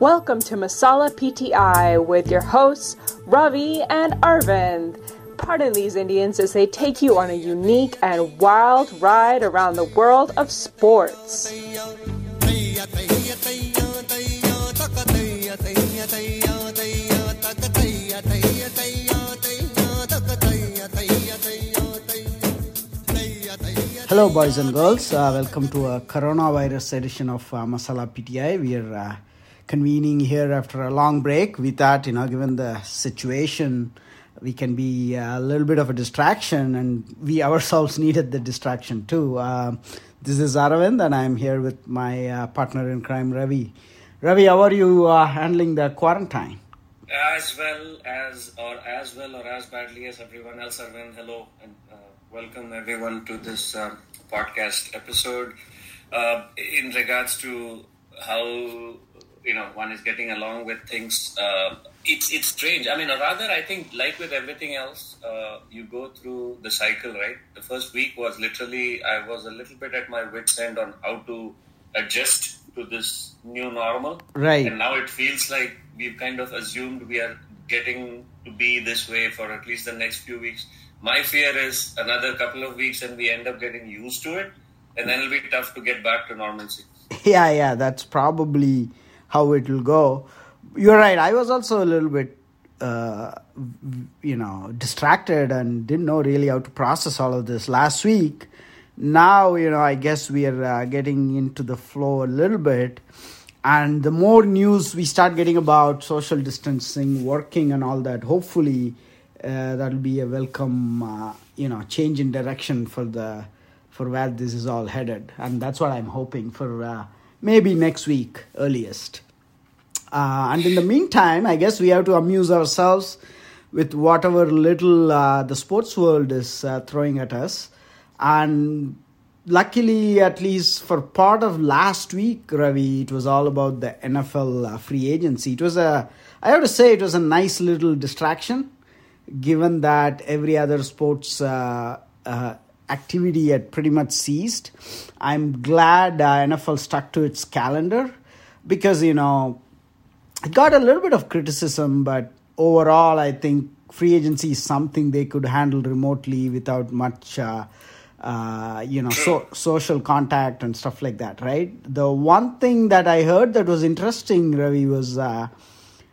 Welcome to Masala PTI with your hosts Ravi and Arvind. Pardon these Indians as they take you on a unique and wild ride around the world of sports. Hello, boys and girls. Uh, welcome to a coronavirus edition of uh, Masala PTI. We are uh, convening here after a long break. We thought, you know, given the situation, we can be a little bit of a distraction, and we ourselves needed the distraction too. Uh, this is Aravind, and I'm here with my uh, partner in crime, Ravi. Ravi, how are you uh, handling the quarantine? As well as, or as well, or as badly as everyone else. Arvind, hello, and uh, welcome everyone to this um, podcast episode. Uh, in regards to how you know one is getting along with things uh, it's it's strange. I mean rather i think like with everything else uh, you go through the cycle right? The first week was literally i was a little bit at my wits end on how to adjust to this new normal. Right. and now it feels like we've kind of assumed we are getting to be this way for at least the next few weeks. My fear is another couple of weeks and we end up getting used to it and then it'll be tough to get back to normalcy. Yeah, yeah, that's probably how it will go. You're right. I was also a little bit, uh, you know, distracted and didn't know really how to process all of this last week. Now, you know, I guess we are uh, getting into the flow a little bit. And the more news we start getting about social distancing, working, and all that, hopefully uh, that'll be a welcome, uh, you know, change in direction for the for where this is all headed, and that's what I'm hoping for. Uh, maybe next week, earliest. Uh, and in the meantime, I guess we have to amuse ourselves with whatever little uh, the sports world is uh, throwing at us. And luckily, at least for part of last week, Ravi, it was all about the NFL uh, free agency. It was a, I have to say, it was a nice little distraction, given that every other sports uh, uh, activity had pretty much ceased. I'm glad NFL stuck to its calendar because, you know, got a little bit of criticism, but overall, I think free agency is something they could handle remotely without much, uh, uh, you know, so, social contact and stuff like that, right? The one thing that I heard that was interesting, Ravi, was uh,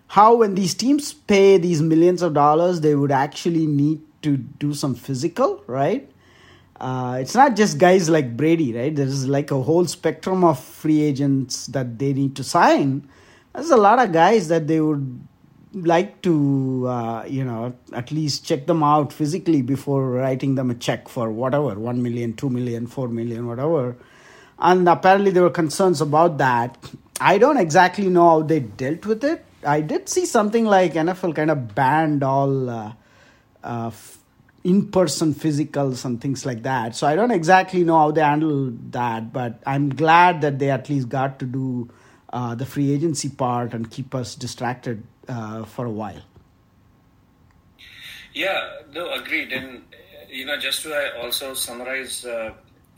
how when these teams pay these millions of dollars, they would actually need to do some physical, right? Uh, it's not just guys like Brady, right? There's like a whole spectrum of free agents that they need to sign. There's a lot of guys that they would like to, uh, you know, at least check them out physically before writing them a check for whatever, 1 million, 2 million, 4 million, whatever. And apparently there were concerns about that. I don't exactly know how they dealt with it. I did see something like NFL kind of banned all uh, uh, in-person physicals and things like that so i don't exactly know how they handled that but i'm glad that they at least got to do uh, the free agency part and keep us distracted uh, for a while Yeah, no, agreed. And, you know, just to uh, also summarize uh,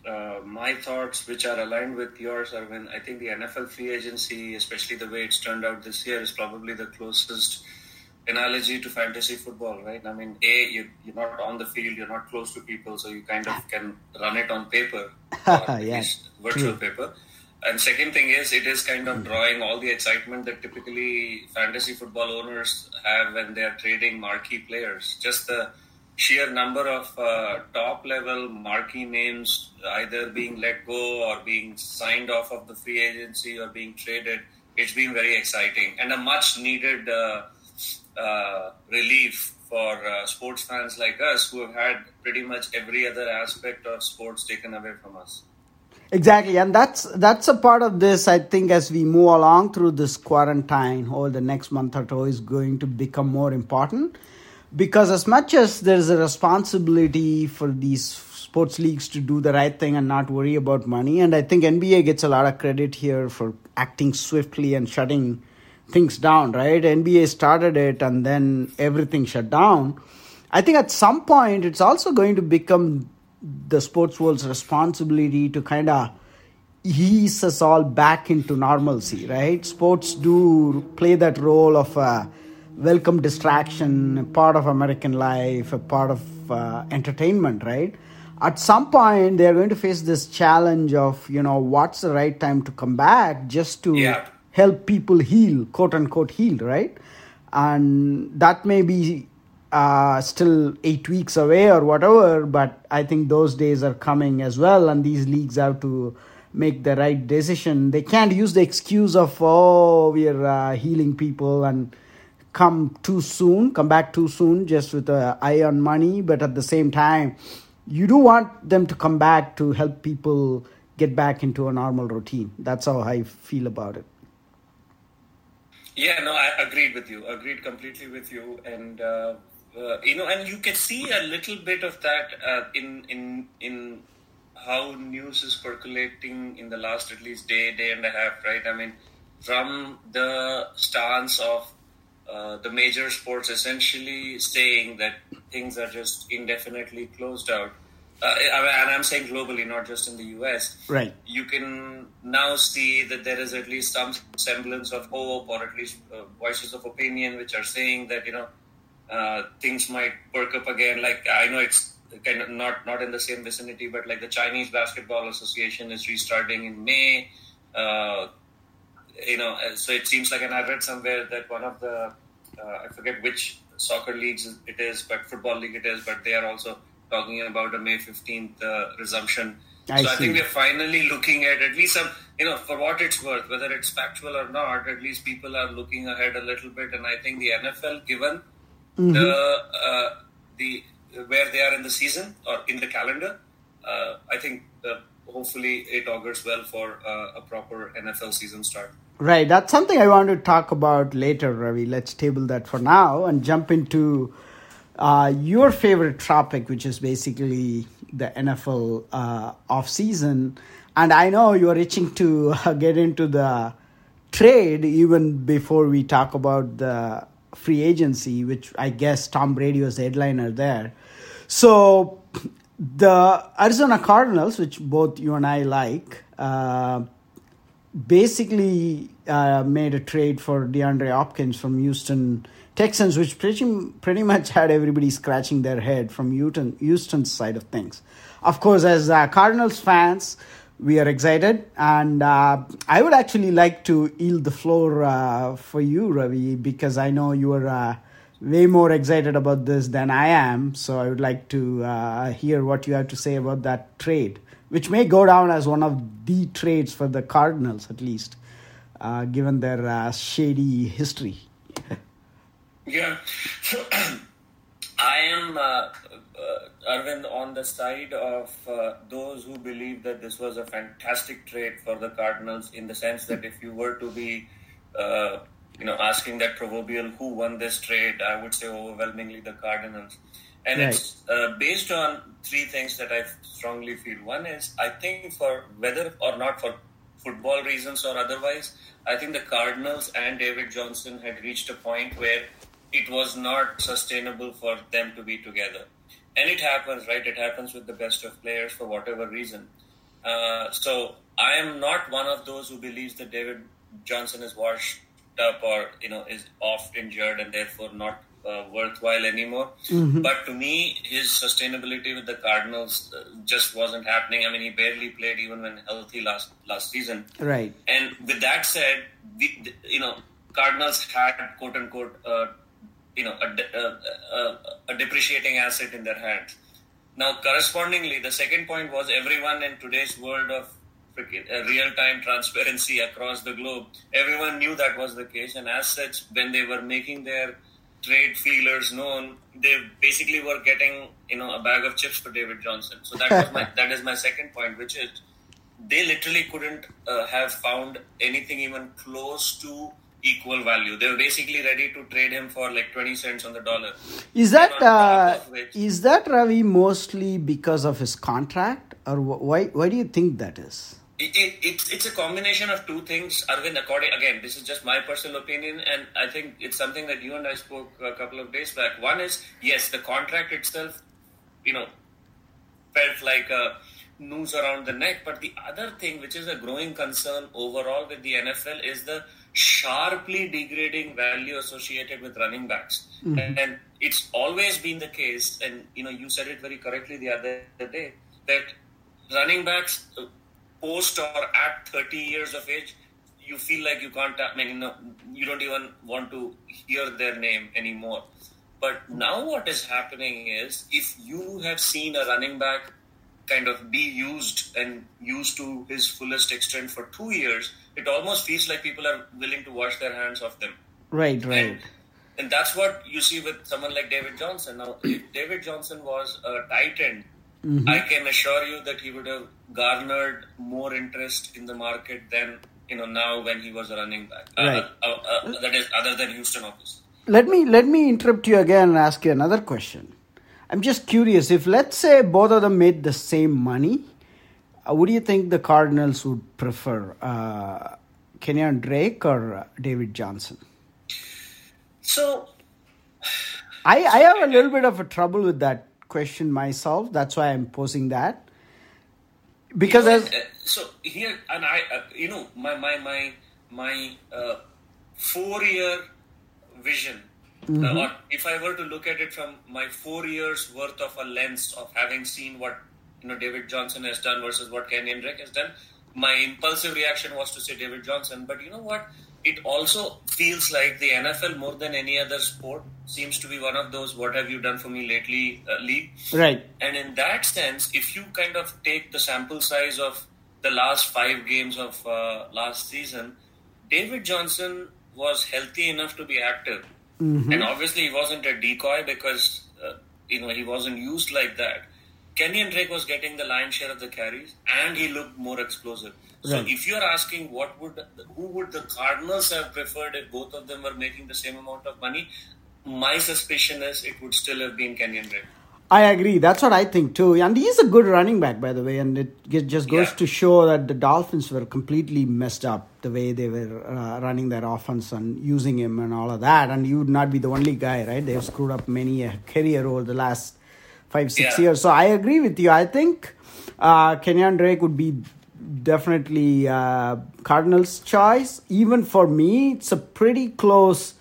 uh, my thoughts, which are aligned with yours, Arvind, I think the NFL free agency, especially the way it's turned out this year, is probably the closest analogy to fantasy football, right? I mean, A, you, you're not on the field, you're not close to people, so you kind of can run it on paper, or at Yeah, least virtual true. paper. And second thing is, it is kind of drawing all the excitement that typically fantasy football owners have when they are trading marquee players. Just the sheer number of uh, top level marquee names either being let go or being signed off of the free agency or being traded. It's been very exciting and a much needed uh, uh, relief for uh, sports fans like us who have had pretty much every other aspect of sports taken away from us. Exactly, and that's that's a part of this. I think as we move along through this quarantine over the next month or two is going to become more important because as much as there's a responsibility for these sports leagues to do the right thing and not worry about money, and I think NBA gets a lot of credit here for acting swiftly and shutting things down. Right, NBA started it, and then everything shut down. I think at some point it's also going to become the sports world's responsibility to kind of ease us all back into normalcy, right? Sports do play that role of a welcome distraction, a part of American life, a part of uh, entertainment, right? At some point, they're going to face this challenge of, you know, what's the right time to come back just to yeah. help people heal, quote unquote, heal, right? And that may be uh, still eight weeks away or whatever, but I think those days are coming as well, and these leagues have to make the right decision. They can't use the excuse of oh we are uh, healing people and come too soon, come back too soon, just with an eye on money. But at the same time, you do want them to come back to help people get back into a normal routine. That's how I feel about it. Yeah, no, I agreed with you. Agreed completely with you, and. Uh, uh, you know, and you can see a little bit of that uh, in in in how news is percolating in the last at least day, day and a half, right? I mean, from the stance of uh, the major sports essentially saying that things are just indefinitely closed out. Uh, and I'm saying globally, not just in the US. Right. You can now see that there is at least some semblance of hope, or at least uh, voices of opinion, which are saying that you know uh, things might perk up again. Like I know it's kind of not not in the same vicinity, but like the Chinese Basketball Association is restarting in May. Uh, you know, uh, so it seems like, and I read somewhere that one of the uh, I forget which soccer leagues it is, but football league it is, but they are also talking about a May fifteenth uh, resumption. I so see. I think we're finally looking at at least some, you know, for what it's worth, whether it's factual or not, at least people are looking ahead a little bit, and I think the NFL, given mm-hmm. the uh, the where they are in the season or in the calendar, uh, I think uh, hopefully it augurs well for uh, a proper NFL season start. Right, that's something I want to talk about later, Ravi. Let's table that for now and jump into uh, your favorite topic, which is basically the NFL uh, off season. And I know you are itching to uh, get into the trade even before we talk about the free agency, which I guess Tom Brady was the headliner there. So the Arizona Cardinals, which both you and I like, uh, basically uh, made a trade for DeAndre Hopkins from Houston Texans, which pretty pretty much had everybody scratching their head from Houston Houston's side of things. Of course, as uh, Cardinals fans, we are excited, and uh, I would actually like to yield the floor uh, for you, Ravi, because I know you are uh, way more excited about this than I am. So I would like to uh, hear what you have to say about that trade, which may go down as one of the trades for the Cardinals, at least, uh, given their uh, shady history. yeah. So I am, Arvind, on the side of uh, those who believe that this was a fantastic trade for the Cardinals in the sense that if you were to be you know, asking that proverbial who won this trade, I would say overwhelmingly the Cardinals. And right. it's uh, based on three things that I strongly feel. One is, I think for whether or not for football reasons or otherwise, I think the Cardinals and David Johnson had reached a point where it was not sustainable for them to be together. And it happens, right? It happens with the best of players for whatever reason. Uh, so I am not one of those who believes that David Johnson is washed up or you know is off injured and therefore not uh, worthwhile anymore. Mm-hmm. But to me, his sustainability with the Cardinals uh, just wasn't happening. I mean, he barely played even when healthy last last season. Right. And with that said, the, you know, Cardinals had quote unquote, uh, you know, a, a, a, a depreciating asset in their hands. Now, correspondingly, the second point was everyone in today's world of real-time transparency across the globe. Everyone knew that was the case, and as such, when they were making their trade feelers known, they basically were getting you know a bag of chips for David Johnson. So that was my that is my second point, which is they literally couldn't uh, have found anything even close to equal value. They were basically ready to trade him for like twenty cents on the dollar. Is that uh, is that Ravi mostly because of his contract, or why? Why do you think that is? It, it, it's it's a combination of two things, Arvind. According again, this is just my personal opinion, and I think it's something that you and I spoke a couple of days back. One is yes, the contract itself, you know, felt like a noose around the neck. But the other thing, which is a growing concern overall with the NFL, is the sharply degrading value associated with running backs. Mm-hmm. And it's always been the case, and you know, you said it very correctly the other day that running backs uh, post or at 30 years of age, you feel like you can't. I mean, you, know, you don't even want to hear their name anymore. But now, what is happening is if you have seen a running back kind of be used and used to his fullest extent for two years, it almost feels like people are willing to wash their hands of them. Right, right. And, and that's what you see with someone like David Johnson. Now, if David Johnson was a tight end, mm-hmm. I can assure you that he would have garnered more interest in the market than you know now when he was a running back. Uh, right. Uh, uh, uh, that is other than Houston, obviously. Let me let me interrupt you again and ask you another question. I'm just curious if let's say both of them made the same money, uh, would you think the Cardinals would prefer uh, Kenyan Drake or uh, David Johnson? So, I I have a little bit of a trouble with that question myself. That's why I'm posing that because you know, as uh, so here and I uh, you know my my my my uh, four year vision Mm-hmm. or if I were to look at it from my four years worth of a lens of having seen what you know David Johnson has done versus what Kenyan Drake has done, my impulsive reaction was to say David Johnson. But you know what? It also feels like the NFL more than any other sport seems to be one of those "What have you done for me lately?" Uh, league. Right. And in that sense, if you kind of take the sample size of the last five games of uh, last season, David Johnson was healthy enough to be active Mm-hmm. And obviously, he wasn't a decoy because uh, you know he wasn't used like that. Kenyan Drake was getting the lion's share of the carries, and he looked more explosive. So, right. if you're asking what would who would the Cardinals have preferred if both of them were making the same amount of money, my suspicion is it would still have been Kenyan Drake. I agree. That's what I think too. And he's a good running back, by the way. And it just goes yeah. to show that the Dolphins were completely messed up the way they were uh, running their offense and using him and all of that. And you would not be the only guy, right? They've screwed up many a career over the last five, six yeah. years. So I agree with you. I think uh, Kenyan Drake would be definitely uh, Cardinals' choice. Even for me, it's a pretty close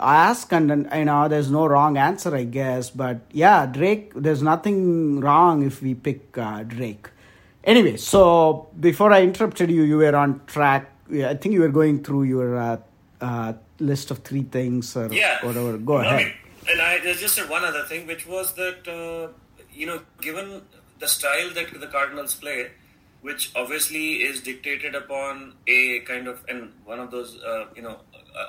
ask and you know there's no wrong answer i guess but yeah drake there's nothing wrong if we pick uh, drake anyway so before i interrupted you you were on track i think you were going through your uh, uh, list of three things or yeah. whatever go ahead I mean, and i just said one other thing which was that uh, you know given the style that the cardinals play which obviously is dictated upon a kind of and one of those uh, you know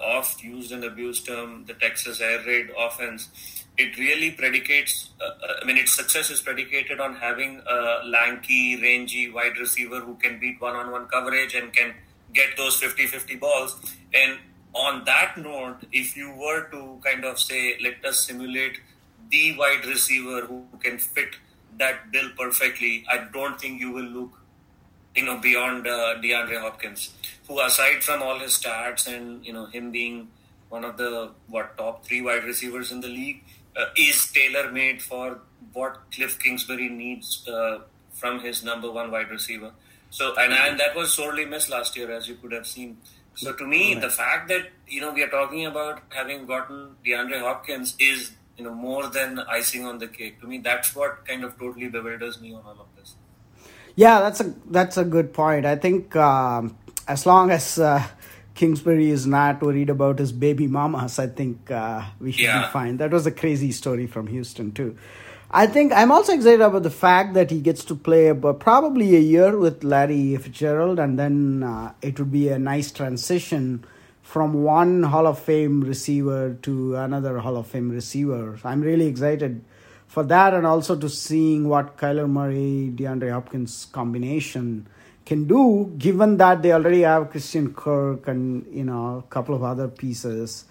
oft used and abused term, the Texas air raid offense, it really predicates, uh, uh, I mean, its success is predicated on having a lanky, rangy wide receiver who can beat one on one coverage and can get those 50 50 balls. And on that note, if you were to kind of say, let us simulate the wide receiver who can fit that bill perfectly, I don't think you will look you know, beyond uh, DeAndre Hopkins, who aside from all his stats and you know him being one of the what top three wide receivers in the league, uh, is tailor made for what Cliff Kingsbury needs uh, from his number one wide receiver. So and, and that was sorely missed last year, as you could have seen. So to me, right. the fact that you know we are talking about having gotten DeAndre Hopkins is you know more than icing on the cake. To me, that's what kind of totally bewilders me on all of this. Yeah, that's a that's a good point. I think um, as long as uh, Kingsbury is not worried about his baby mamas, I think uh, we should yeah. be fine. That was a crazy story from Houston too. I think I'm also excited about the fact that he gets to play probably a year with Larry Fitzgerald, and then uh, it would be a nice transition from one Hall of Fame receiver to another Hall of Fame receiver. I'm really excited for that and also to seeing what Kyler Murray, DeAndre Hopkins combination can do, given that they already have Christian Kirk and you know a couple of other pieces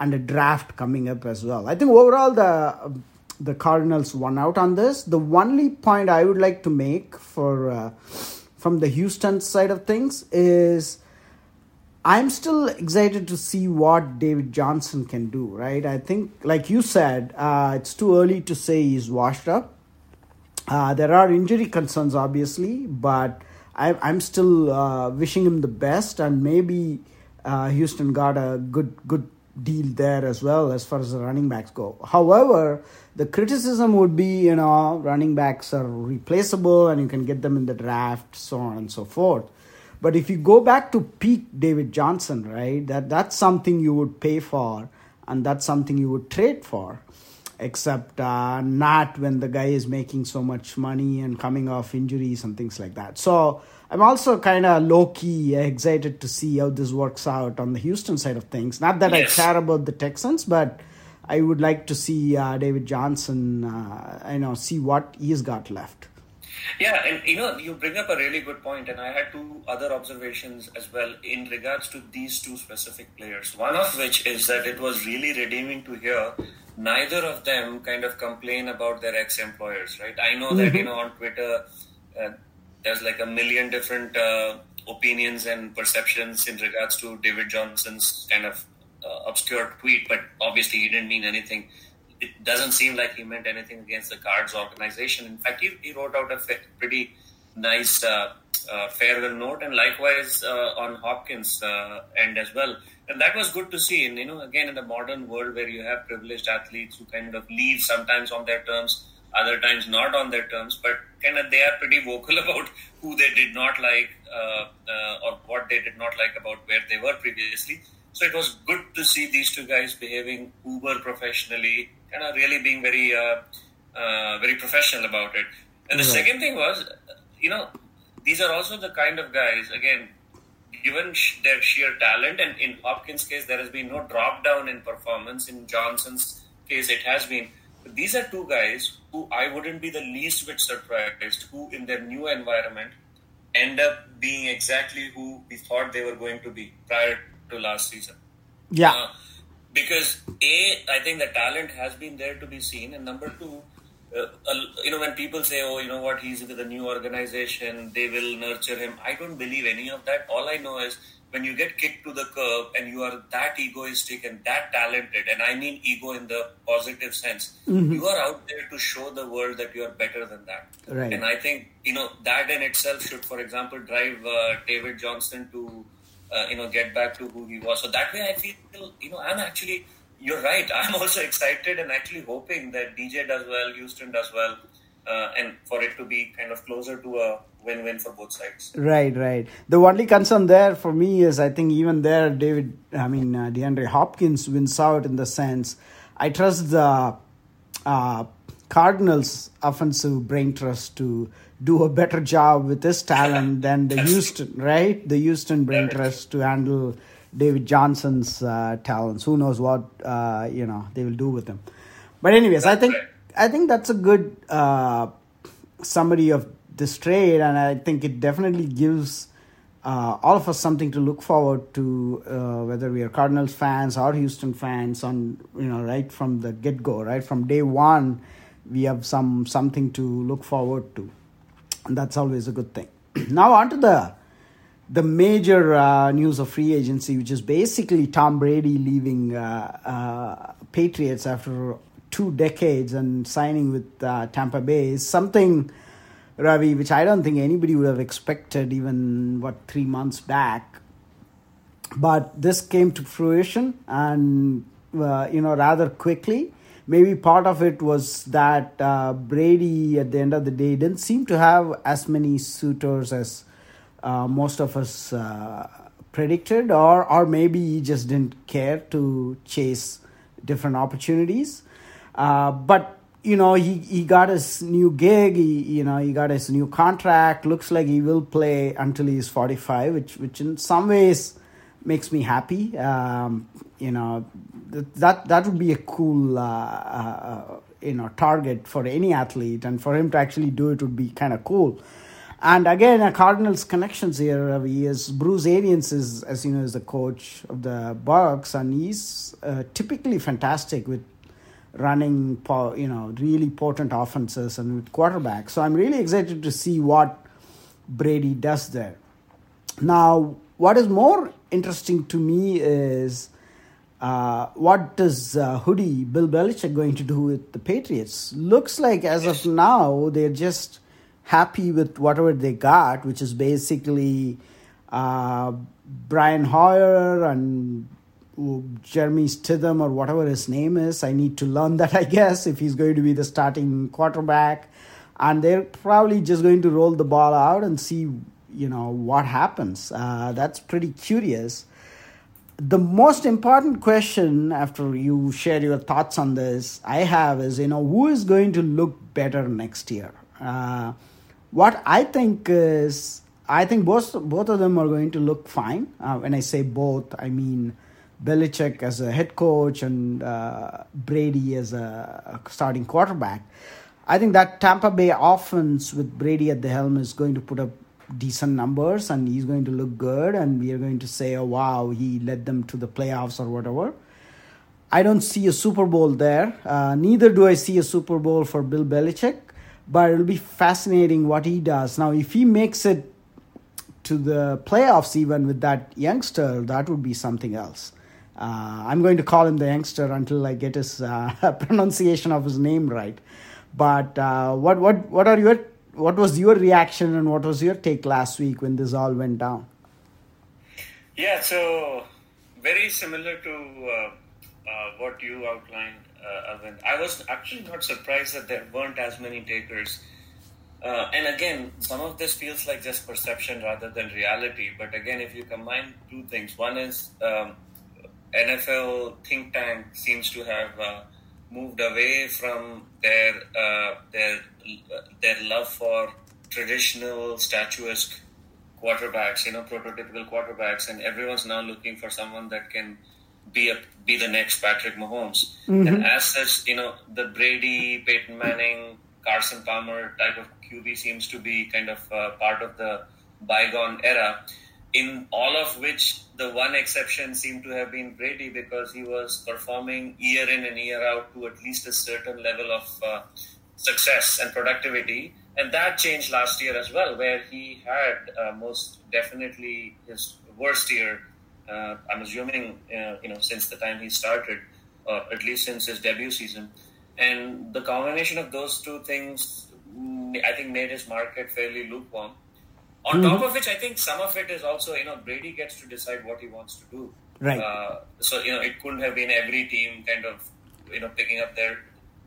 and a draft coming up as well. I think overall the the Cardinals won out on this. The only point I would like to make for uh, from the Houston side of things is I'm still excited to see what David Johnson can do, right? I think, like you said, uh, it's too early to say he's washed up. Uh, there are injury concerns, obviously, but I, I'm still uh, wishing him the best, and maybe uh, Houston got a good good deal there as well as far as the running backs go. However, the criticism would be, you know, running backs are replaceable and you can get them in the draft, so on and so forth. But if you go back to peak David Johnson, right, that that's something you would pay for, and that's something you would trade for except uh, not when the guy is making so much money and coming off injuries and things like that. So I'm also kind of low key excited to see how this works out on the Houston side of things. Not that yes. I care about the Texans, but I would like to see uh, David Johnson, uh, you know, see what he's got left. Yeah, and you know, you bring up a really good point, and I had two other observations as well in regards to these two specific players. One of which is that it was really redeeming to hear neither of them kind of complain about their ex-employers, right? I know mm-hmm. that you know on Twitter uh, there's like a million different uh, opinions and perceptions in regards to David Johnson's kind of uh, obscure tweet, but obviously he didn't mean anything. It doesn't seem like he meant anything against the Cards organization. In fact, he, he wrote out a pretty nice uh, uh, farewell note, and likewise uh, on Hopkins' end as well and that was good to see. And you know, again, in the modern world where you have privileged athletes who kind of leave sometimes on their terms, other times not on their terms, but kind of they are pretty vocal about who they did not like uh, uh, or what they did not like about where they were previously. So it was good to see these two guys behaving uber professionally, kind of really being very, uh, uh very professional about it. And the second thing was, you know, these are also the kind of guys. Again, given their sheer talent, and in Hopkins' case, there has been no drop down in performance. In Johnson's case, it has been. But these are two guys who I wouldn't be the least bit surprised who, in their new environment, end up being exactly who we thought they were going to be prior to last season. Yeah. Uh, because A, I think the talent has been there to be seen, and number two, uh, you know, when people say, oh, you know what, he's with a new organization, they will nurture him. I don't believe any of that. All I know is when you get kicked to the curb and you are that egoistic and that talented, and I mean ego in the positive sense, mm-hmm. you are out there to show the world that you are better than that. Right. And I think, you know, that in itself should, for example, drive uh, David Johnson to, uh, you know, get back to who he was. So that way I feel, you know, I'm actually you're right. I'm also excited and actually hoping that DJ does well, Houston does well, uh, and for it to be kind of closer to a win-win for both sides. Right, right. The only concern there for me is I think even there, David, I mean uh, DeAndre Hopkins wins out in the sense I trust the uh, Cardinals offensive brain trust to do a better job with this talent than the Houston, right? The Houston brain trust to handle David Johnson's uh, talents. Who knows what uh, you know they will do with him. But anyways, I think I think that's a good uh, summary of this trade, and I think it definitely gives uh, all of us something to look forward to, uh, whether we are Cardinals fans or Houston fans. On you know, right from the get go, right from day one, we have some something to look forward to, and that's always a good thing. now on to the the major uh, news of free agency, which is basically Tom Brady leaving uh, uh, Patriots after two decades and signing with uh, Tampa Bay, is something, Ravi, which I don't think anybody would have expected even, what, three months back. But this came to fruition and, uh, you know, rather quickly. Maybe part of it was that uh, Brady, at the end of the day, didn't seem to have as many suitors as uh, most of us uh, predicted, or or maybe he just didn't care to chase different opportunities. Uh, but you know, he, he got his new gig. He you know he got his new contract. Looks like he will play until he's forty five, which which in some ways makes me happy. Um, you know, that that would be a cool uh, uh, you know target for any athlete, and for him to actually do it would be kind of cool. And again, a Cardinals connections here. He is Bruce Arians is, as you know, is the coach of the bucks and he's uh, typically fantastic with running, you know, really potent offenses and with quarterbacks. So I'm really excited to see what Brady does there. Now, what is more interesting to me is Uh, what does uh, Hoodie Bill Belichick going to do with the Patriots? Looks like as of now they're just happy with whatever they got, which is basically uh, Brian Hoyer and Jeremy Stidham or whatever his name is. I need to learn that, I guess, if he's going to be the starting quarterback. And they're probably just going to roll the ball out and see, you know, what happens. Uh, that's pretty curious. The most important question after you share your thoughts on this, I have is, you know, who is going to look better next year? Uh, what I think is, I think both both of them are going to look fine. Uh, when I say both, I mean Belichick as a head coach and uh, Brady as a starting quarterback. I think that Tampa Bay offense with Brady at the helm is going to put up decent numbers and he's going to look good and we are going to say, oh wow, he led them to the playoffs or whatever. I don't see a Super Bowl there. Uh, neither do I see a Super Bowl for Bill Belichick, but it'll be fascinating what he does. Now, if he makes it to the playoffs even with that youngster, that would be something else. Uh, I'm going to call him the youngster until I get his uh, pronunciation of his name right. But uh, what what what are your what was your reaction and what was your take last week when this all went down? Yeah, so very similar to uh, uh, what you outlined, uh, Arvind. I was actually not surprised that there weren't as many takers. Uh, and again, some of this feels like just perception rather than reality. But again, if you combine two things, one is um, NFL think tank seems to have uh, moved away from their uh, their their love for traditional statuesque quarterbacks, you know, prototypical quarterbacks, and everyone's now looking for someone that can be a be the next Patrick Mahomes. Mm-hmm. And as such, you know, the Brady, Peyton Manning, Carson Palmer type of QB seems to be kind of uh, part of the bygone era in all of which the one exception seemed to have been Brady because he was performing year in and year out to at least a certain level of uh, success and productivity. And that changed last year as well, where he had uh, most definitely his worst year. Uh, I'm assuming, uh, you know, since the time he started, or at least since his debut season. And the combination of those two things, mm, I think, made his market fairly lukewarm. On mm-hmm. top of which, I think some of it is also, you know, Brady gets to decide what he wants to do. Right. Uh, so, you know, it couldn't have been every team kind of, you know, picking up their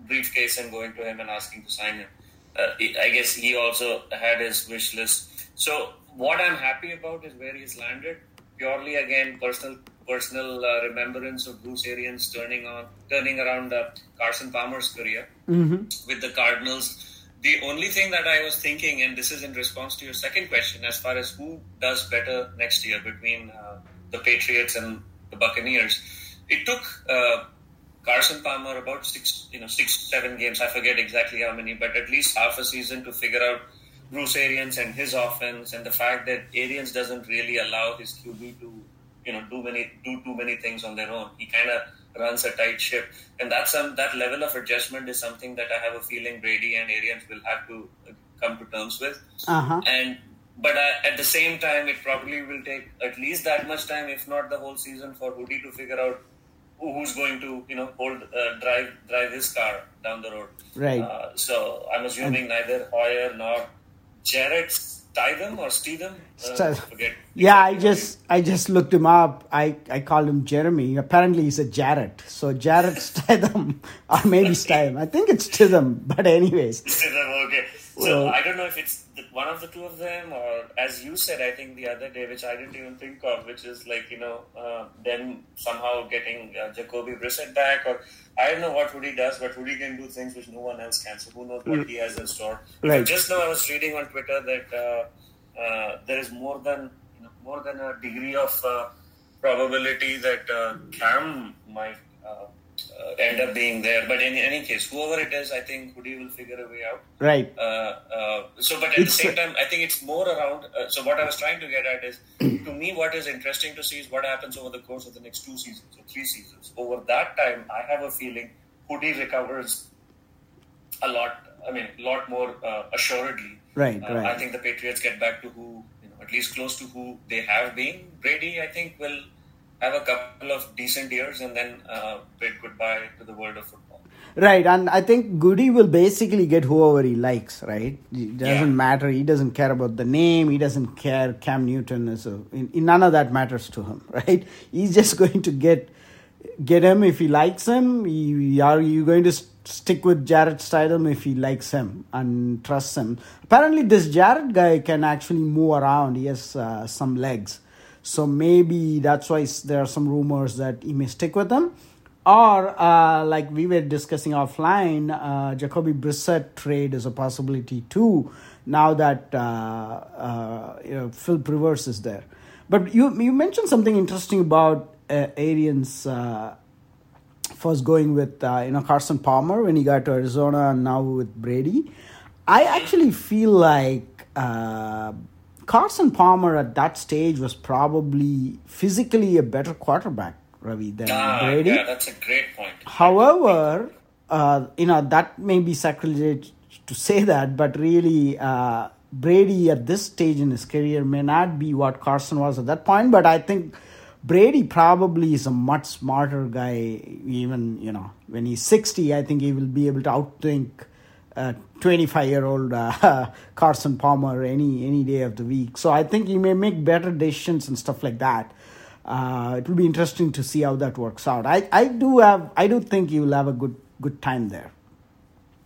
briefcase and going to him and asking to sign him. Uh, I guess he also had his wish list. So, what I'm happy about is where he's landed. Purely, again, personal personal uh, remembrance of Bruce Arians turning on, turning around uh, Carson Palmer's career mm-hmm. with the Cardinals the only thing that I was thinking, and this is in response to your second question, as far as who does better next year between uh, the Patriots and the Buccaneers, it took uh, Carson Palmer about six, you know, six, seven games. I forget exactly how many, but at least half a season to figure out Bruce Arians and his offense, and the fact that Arians doesn't really allow his QB to, you know, do many, do too many things on their own. He kind of runs a tight ship, and that's some that level of adjustment is something that I have a feeling Brady and Arians will have to come to terms with. Uh-huh. And but uh, at the same time, it probably will take at least that much time, if not the whole season, for Hoodie to figure out who's going to you know hold uh, drive drive his car down the road. Right. Uh, so I'm assuming neither Hoyer nor Jarrett Stidham or Stidham? Uh, forget. Yeah, I just I just looked him up. I, I called him Jeremy. Apparently he's a Jarrett. So Jarrett Stidham or maybe Stidham. I think it's Stidham. But anyways. Stidham, okay. So well, I don't know if it's one of the two of them, or as you said, I think the other day, which I didn't even think of, which is like you know uh, them somehow getting uh, Jacoby Brissett back, or I don't know what Hoodie does, but Hoodie can do things which no one else can. So who knows what mm. he has in store? Right. Just now, I was reading on Twitter that uh, uh, there is more than you know, more than a degree of uh, probability that uh, Cam might uh, end up being there. But in any case, whoever it is, I think Hoodie will figure a way out. Right. Uh, uh, so, but at it's, the same time, I think it's more around. Uh, so, what I was trying to get at is, to me, what is interesting to see is what happens over the course of the next two seasons or three seasons. Over that time, I have a feeling Hoodie recovers a lot. I mean, a lot more uh, assuredly. Right. Uh, right. I think the Patriots get back to who, you know, at least close to who they have been. Brady, I think, will have a couple of decent years, and then uh, bid goodbye to the world of football. Right, and I think Hoodie will basically get whoever he likes. Right, it doesn't yeah. matter. He doesn't care about the name. He doesn't care. Cam Newton is a, none of that matters to him. Right, he's just going to get get him if he likes him. You, are you going to stick with Jarrett Stidham if he likes him and trusts him? Apparently, this Jarrett guy can actually move around. He has uh, some legs, so maybe that's why there are some rumors that he may stick with them. or uh, like we were discussing offline, uh, Jacoby Brissett trade is a possibility too. Now that uh, uh you know, Philip Rivers is there, but you you mentioned something interesting about uh, Arians uh, first going with you know Carson Palmer when he got to Arizona, and now with Brady. I actually feel like Carson Palmer at that stage was probably physically a better quarterback Ravi than ah, Brady. Yeah, that's a great point. However, uh, you know that may be sacrilege to say that, but really, uh, Brady at this stage in his career may not be what Carson was at that point. But I think Brady probably is a much smarter guy. Even you know when he's sixty, I think he will be able to outthink. 25 year old uh, Carson Palmer any any day of the week. So I think he may make better decisions and stuff like that uh, it will be interesting to see how that works out. I, I do have I do think you will have a good good time there.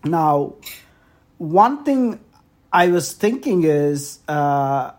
Now, one thing I was thinking is uh,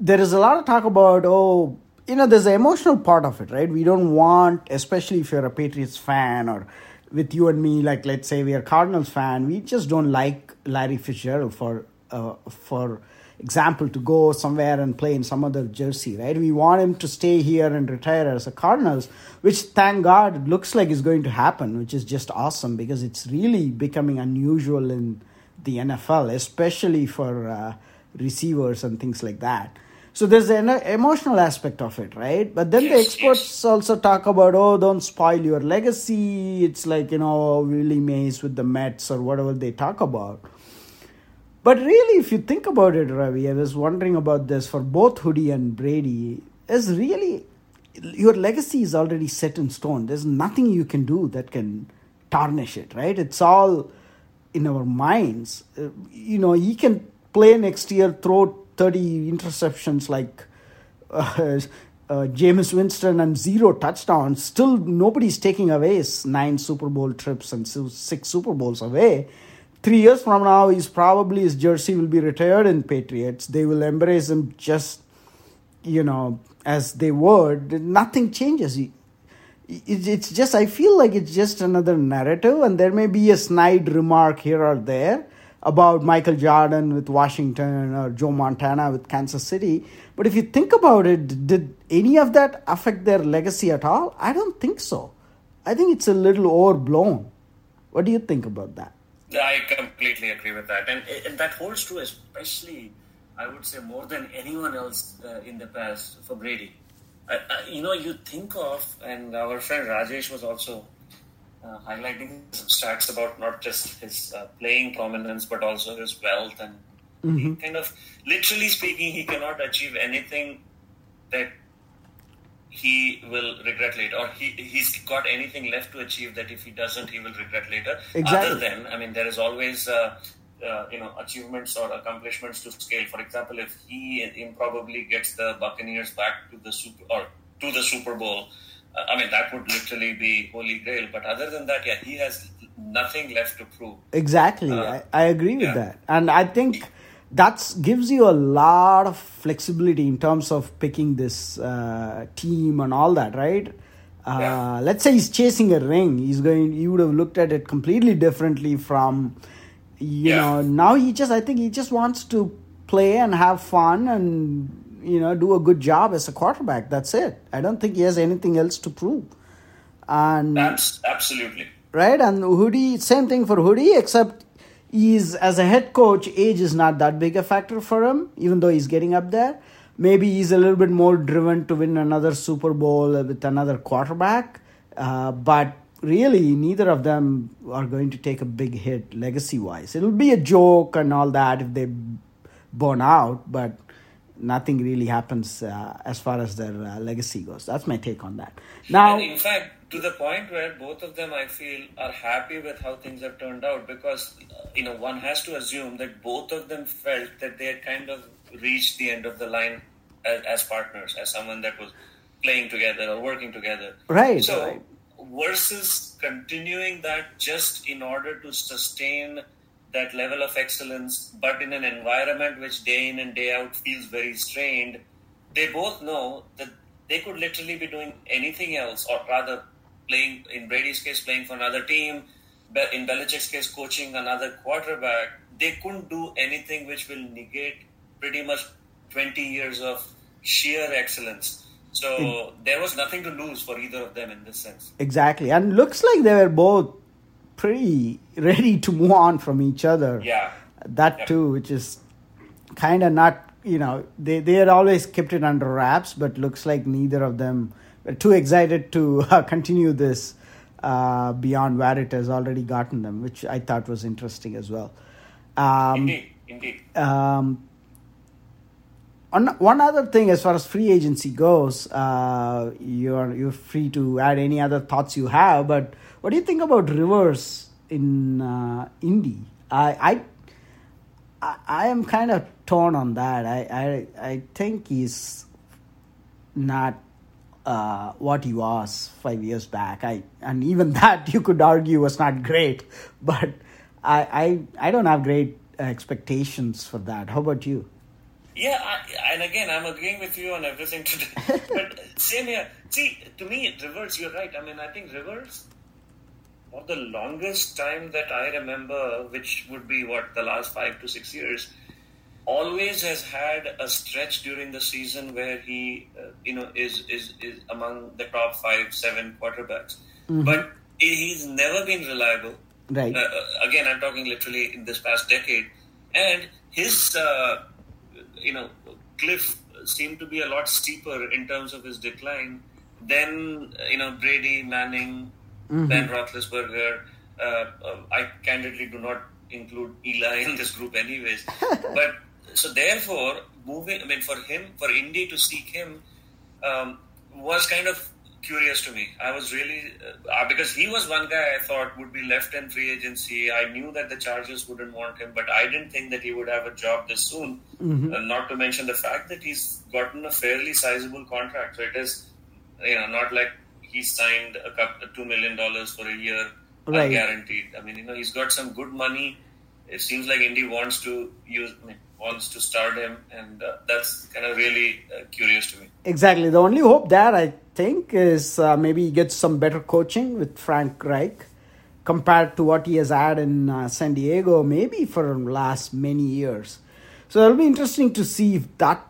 there is a lot of talk about oh you know there's an emotional part of it right we don't want especially if you're a patriots fan or with you and me like let's say we are cardinals fan we just don't like larry fitzgerald for uh, for example, to go somewhere and play in some other jersey, right? We want him to stay here and retire as a Cardinals, which thank God looks like is going to happen, which is just awesome because it's really becoming unusual in the NFL, especially for uh, receivers and things like that. So there's an emotional aspect of it, right? But then the experts also talk about, oh, don't spoil your legacy. It's like, you know, Willie Mays with the Mets or whatever they talk about. But really, if you think about it, Ravi, I was wondering about this for both Hoodie and Brady, is really your legacy is already set in stone. There's nothing you can do that can tarnish it, right? It's all in our minds. Uh, you know, he can play next year, throw 30 interceptions like uh, uh, Jameis Winston and zero touchdowns. Still, nobody's taking away his nine Super Bowl trips and six Super Bowls away three years from now, he's probably his jersey will be retired in Patriots. They will embrace him just, you know, as they would. Nothing changes. It's just I feel like it's just another narrative, and there may be a snide remark here or there about Michael Jordan with Washington or Joe Montana with Kansas City. But if you think about it, did any of that affect their legacy at all? I don't think so. I think it's a little overblown. What do you think about that? I completely agree with that, and, and that holds true, especially I would say more than anyone else uh, in the past for Brady. Uh, you know, you think of, and our friend Rajesh was also uh, highlighting some stats about not just his uh, playing prominence, but also his wealth and mm-hmm. kind of, literally speaking, he cannot achieve anything that he will regret later, or he he's got anything left to achieve that if he doesn't, he will regret later. Exactly. Other than, I mean, there is always. Uh, uh, you know achievements or accomplishments to scale. For example, if he improbably gets the Buccaneers back to the super or to the Super Bowl, I mean that would literally be holy grail. But other than that, yeah, he has nothing left to prove. Exactly, uh, I, I, agree with yeah. that, and I think that gives you a lot of flexibility in terms of picking this uh, team and all that, right? Uh, yeah. Let's say he's chasing a ring. He's going. You would have looked at it completely differently from, you yeah. know. Now he just. I think he just wants to play and have fun and you know do a good job as a quarterback. That's it. I don't think he has anything else to prove. And absolutely right. And Hoodie, same thing for Hoodie, except he's as a head coach, age is not that big a factor for him, even though he's getting up there. Maybe he's a little bit more driven to win another Super Bowl with another quarterback. Uh, but really, neither of them are going to take a big hit legacy wise. It'll be a joke and all that if they burn out, but nothing really happens uh, as far as their uh, legacy goes. That's my take on that. Now, and in fact, to the point where both of them, I feel, are happy with how things have turned out because uh, you know one has to assume that both of them felt that they had kind of reached the end of the line as, as partners, as someone that was playing together or working together. Right. So right. versus continuing that just in order to sustain that level of excellence, but in an environment which day in and day out feels very strained, they both know that they could literally be doing anything else, or rather, playing in Brady's case, playing for another team, in Belichick's case, coaching another quarterback. They couldn't do anything which will negate pretty much 20 years of sheer excellence. So mm. there was nothing to lose for either of them in this sense. Exactly. And looks like they were both pretty ready to move on from each other. Yeah. That too, which is kind of not, you know, they, they had always kept it under wraps, but looks like neither of them were too excited to uh, continue this uh, beyond where it has already gotten them, which I thought was interesting as well. Um, Indeed, indeed. um, on, one other thing, as far as free agency goes, uh, you're you're free to add any other thoughts you have. But what do you think about Rivers in uh, Indy? I, I I am kind of torn on that. I I I think he's not uh, what he was five years back. I and even that you could argue was not great. But I I I don't have great expectations for that. How about you? Yeah, I, and again, I'm agreeing with you on everything today. but same here. See, to me, Rivers, you're right. I mean, I think Rivers, for the longest time that I remember, which would be what the last five to six years, always has had a stretch during the season where he, uh, you know, is is is among the top five, seven quarterbacks. But he's never been reliable. Right. Uh, uh, again, I'm talking literally in this past decade, and his, uh, you know, cliff seemed to be a lot steeper in terms of his decline than you know Brady, Manning, Ben Roethlisberger. Uh, uh, I candidly do not include Eli in this group, anyways. but so therefore, moving. I mean, for him, for Indy to seek him um, was kind of curious to me. I was really uh, because he was one guy I thought would be left in free agency. I knew that the Chargers wouldn't want him, but I didn't think that he would have a job this soon. Uh, not to mention the fact that he's gotten a fairly sizable contract. So it is, you know, not like he signed a couple, two million dollars for a year, Right. guaranteed. I mean, you know, he's got some good money. It seems like Indy wants to use, I mean, wants to start him, and uh, that's kind of really uh, curious to me. Exactly. The only hope there, I think, is uh, maybe he gets some better coaching with Frank Reich compared to what he has had in uh, San Diego, maybe for the last many years. So it'll be interesting to see if that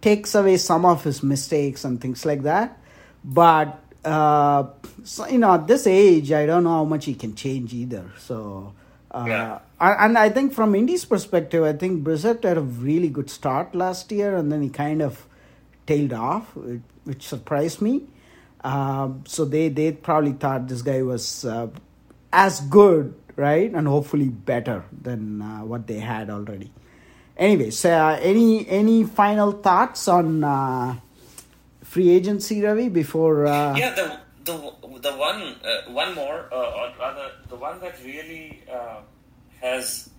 takes away some of his mistakes and things like that. But uh, so, you know, at this age, I don't know how much he can change either. So. Uh, Yeah. And I think from Indy's perspective, I think Brissett had a really good start last year, and then he kind of tailed off, which- surprised me. Um, so they they probably thought this guy was uh, as good, right, and hopefully better than uh, what they had already. Anyways, uh, any any final thoughts on uh, free agency, Ravi? Before uh, Yeah, the the the one one more, or rather, the one that really has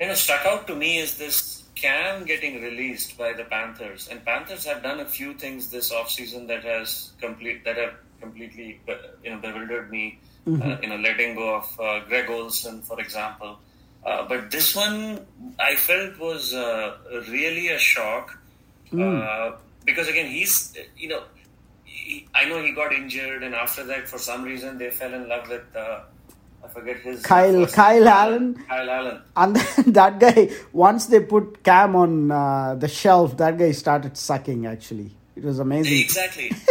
you know stuck out to me is this Cam getting released by the Panthers, and Panthers have done a few things this offseason that has complete that have completely you know bewildered me. Uh, you know, letting go of uh, Greg Olsen, for example. Uh, but this one I felt was uh, really a shock uh, because again he's you know he, I know he got injured, and after that, for some reason, they fell in love with uh, I forget his Kyle- Kyle Allen? Kyle Allen. And then that guy, once they put Cam on uh, the shelf, that guy started sucking. Actually, it was amazing. Exactly.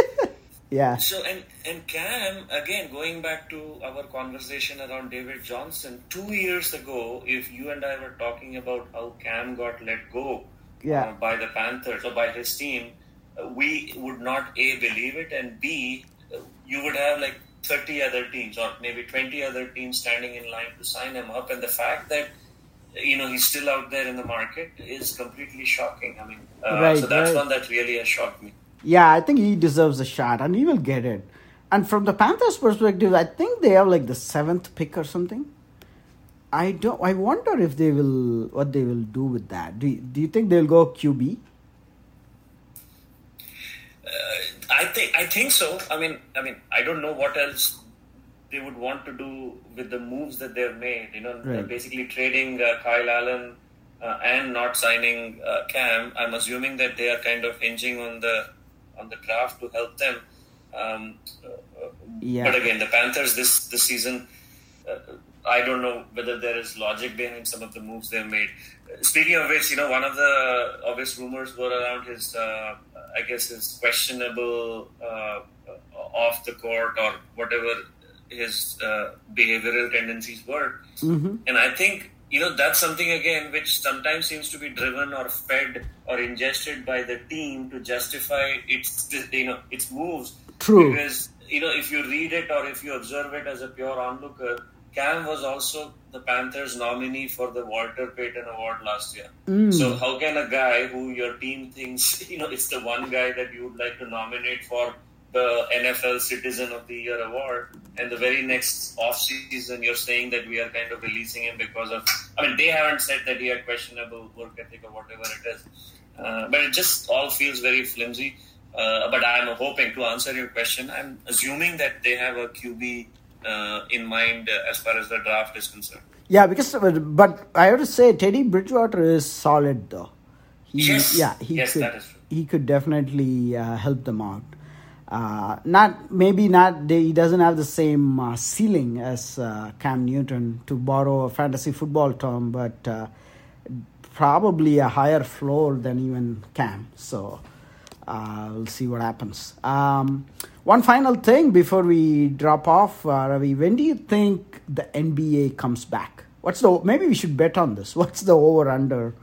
Yeah, So and and Cam again going back to our conversation around David Johnson two years ago. If you and I were talking about how Cam got let go Yeah. uh, by the Panthers or by his team, uh, we would not a believe it, and b uh, you would have like thirty other teams or maybe twenty other teams standing in line to sign him up. And the fact that you know he's still out there in the market is completely shocking. I mean, uh, Right, so that's right. one that really has shocked me. Yeah, I think he deserves a shot, and he will get it. And from the Panthers' perspective, I think they have like the seventh pick or something. I don't. I wonder if they will what they will do with that. Do you, Do you think they'll go QB? I think I think so. I mean, I mean, I don't know what else they would want to do with the moves that they've made. You know, Right. basically trading uh, Kyle Allen uh, and not signing uh, Cam. I'm assuming that they are kind of hinging on the on the draft to help them. Um, Yeah. But again, the Panthers this this season. Uh, I don't know whether there is logic behind some of the moves they've made. Speaking of which, you know, one of the obvious rumors were around his, uh, I guess, his questionable uh, off the court or whatever his uh, behavioral tendencies were. Mm-hmm. And I think, you know, that's something again which sometimes seems to be driven or fed or ingested by the team to justify its, you know, its moves. True. Because, you know, if you read it or if you observe it as a pure onlooker, Cam was also the Panthers nominee for the Walter Payton Award last year. So how can a guy who your team thinks, you know, it's the one guy that you would like to nominate for the NFL Citizen of the Year award, and the very next off season you're saying that we are kind of releasing him because of, I mean, they haven't said that he had questionable work ethic or whatever it is, uh, but it just all feels very flimsy. Uh, but I'm hoping to answer your question. I'm assuming that they have a QB uh, in mind uh, as far as the draft is concerned. Yeah, because but I have to say Teddy Bridgewater is solid though. He, Yes. Yeah, he Yes, could. that is true. He could definitely uh, help them out. Uh, not maybe not. They, he doesn't have the same uh, ceiling as uh, Cam Newton, to borrow a fantasy football term, but uh, probably a higher floor than even Cam. So uh, we'll see what happens. Um, one final thing before we drop off, uh, Ravi. When do you think the NBA comes back? What's the maybe we should bet on this? What's the over under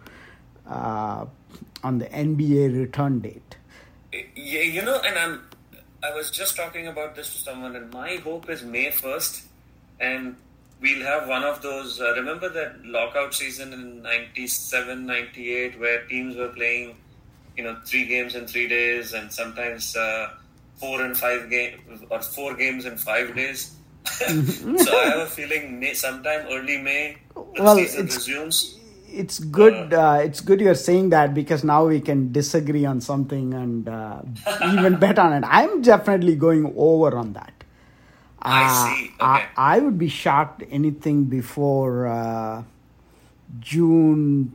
uh, on the NBA return date? Yeah, you know, and I'm. I was just talking about this to someone, and my hope is May first, and we'll have one of those. Uh, remember that lockout season in 97, 98, where teams were playing, you know, three games in three days, and sometimes uh, four and five games, or four games in five days. so I have a feeling May, sometime early May, the Well, season it's- resumes. It's good. Uh, it's good you're saying that because now we can disagree on something and uh, even bet on it. I'm definitely going over on that. I Uh, see. I, Okay. I would be shocked anything before uh, June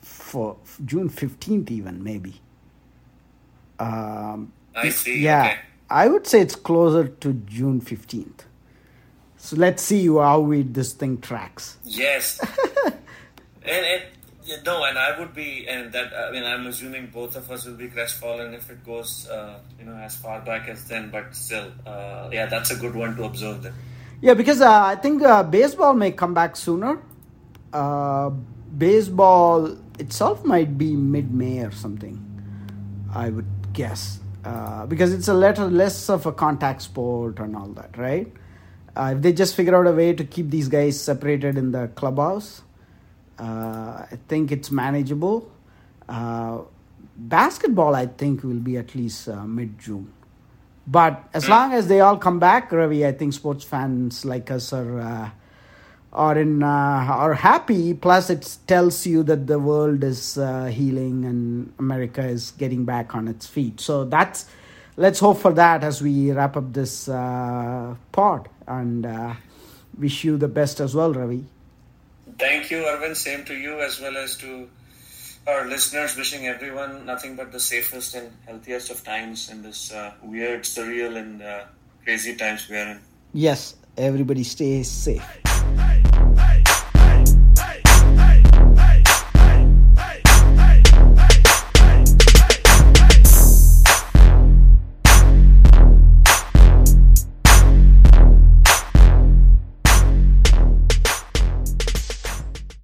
for June fifteenth, even maybe. Um, I see. yeah, Okay. I would say it's closer to June fifteenth. So let's see how we this thing tracks. Yes. and and yeah, no, and I would be, and that I mean, I'm assuming both of us will be crestfallen if it goes, uh, you know, as far back as then. But still, uh, yeah, that's a good one to observe. Then. Yeah, because uh, I think uh, baseball may come back sooner. Uh, baseball itself might be mid-May or something. I would guess uh, because it's a little less of a contact sport and all that, right? Uh, if they just figure out a way to keep these guys separated in the clubhouse, uh, I think it's manageable. Uh, basketball, I think, will be at least uh, mid-June. But as long as they all come back, Ravi, I think sports fans like us are are in uh, are happy. Plus, it tells you that the world is uh, healing and America is getting back on its feet. So that's let's hope for that as we wrap up this uh, pod and uh, wish you the best as well, Ravi. Thank you, Arvind. Same to you as well as to our listeners. Wishing everyone nothing but the safest and healthiest of times in this uh, weird, surreal, and uh, crazy times we are in. Yes, everybody stay safe.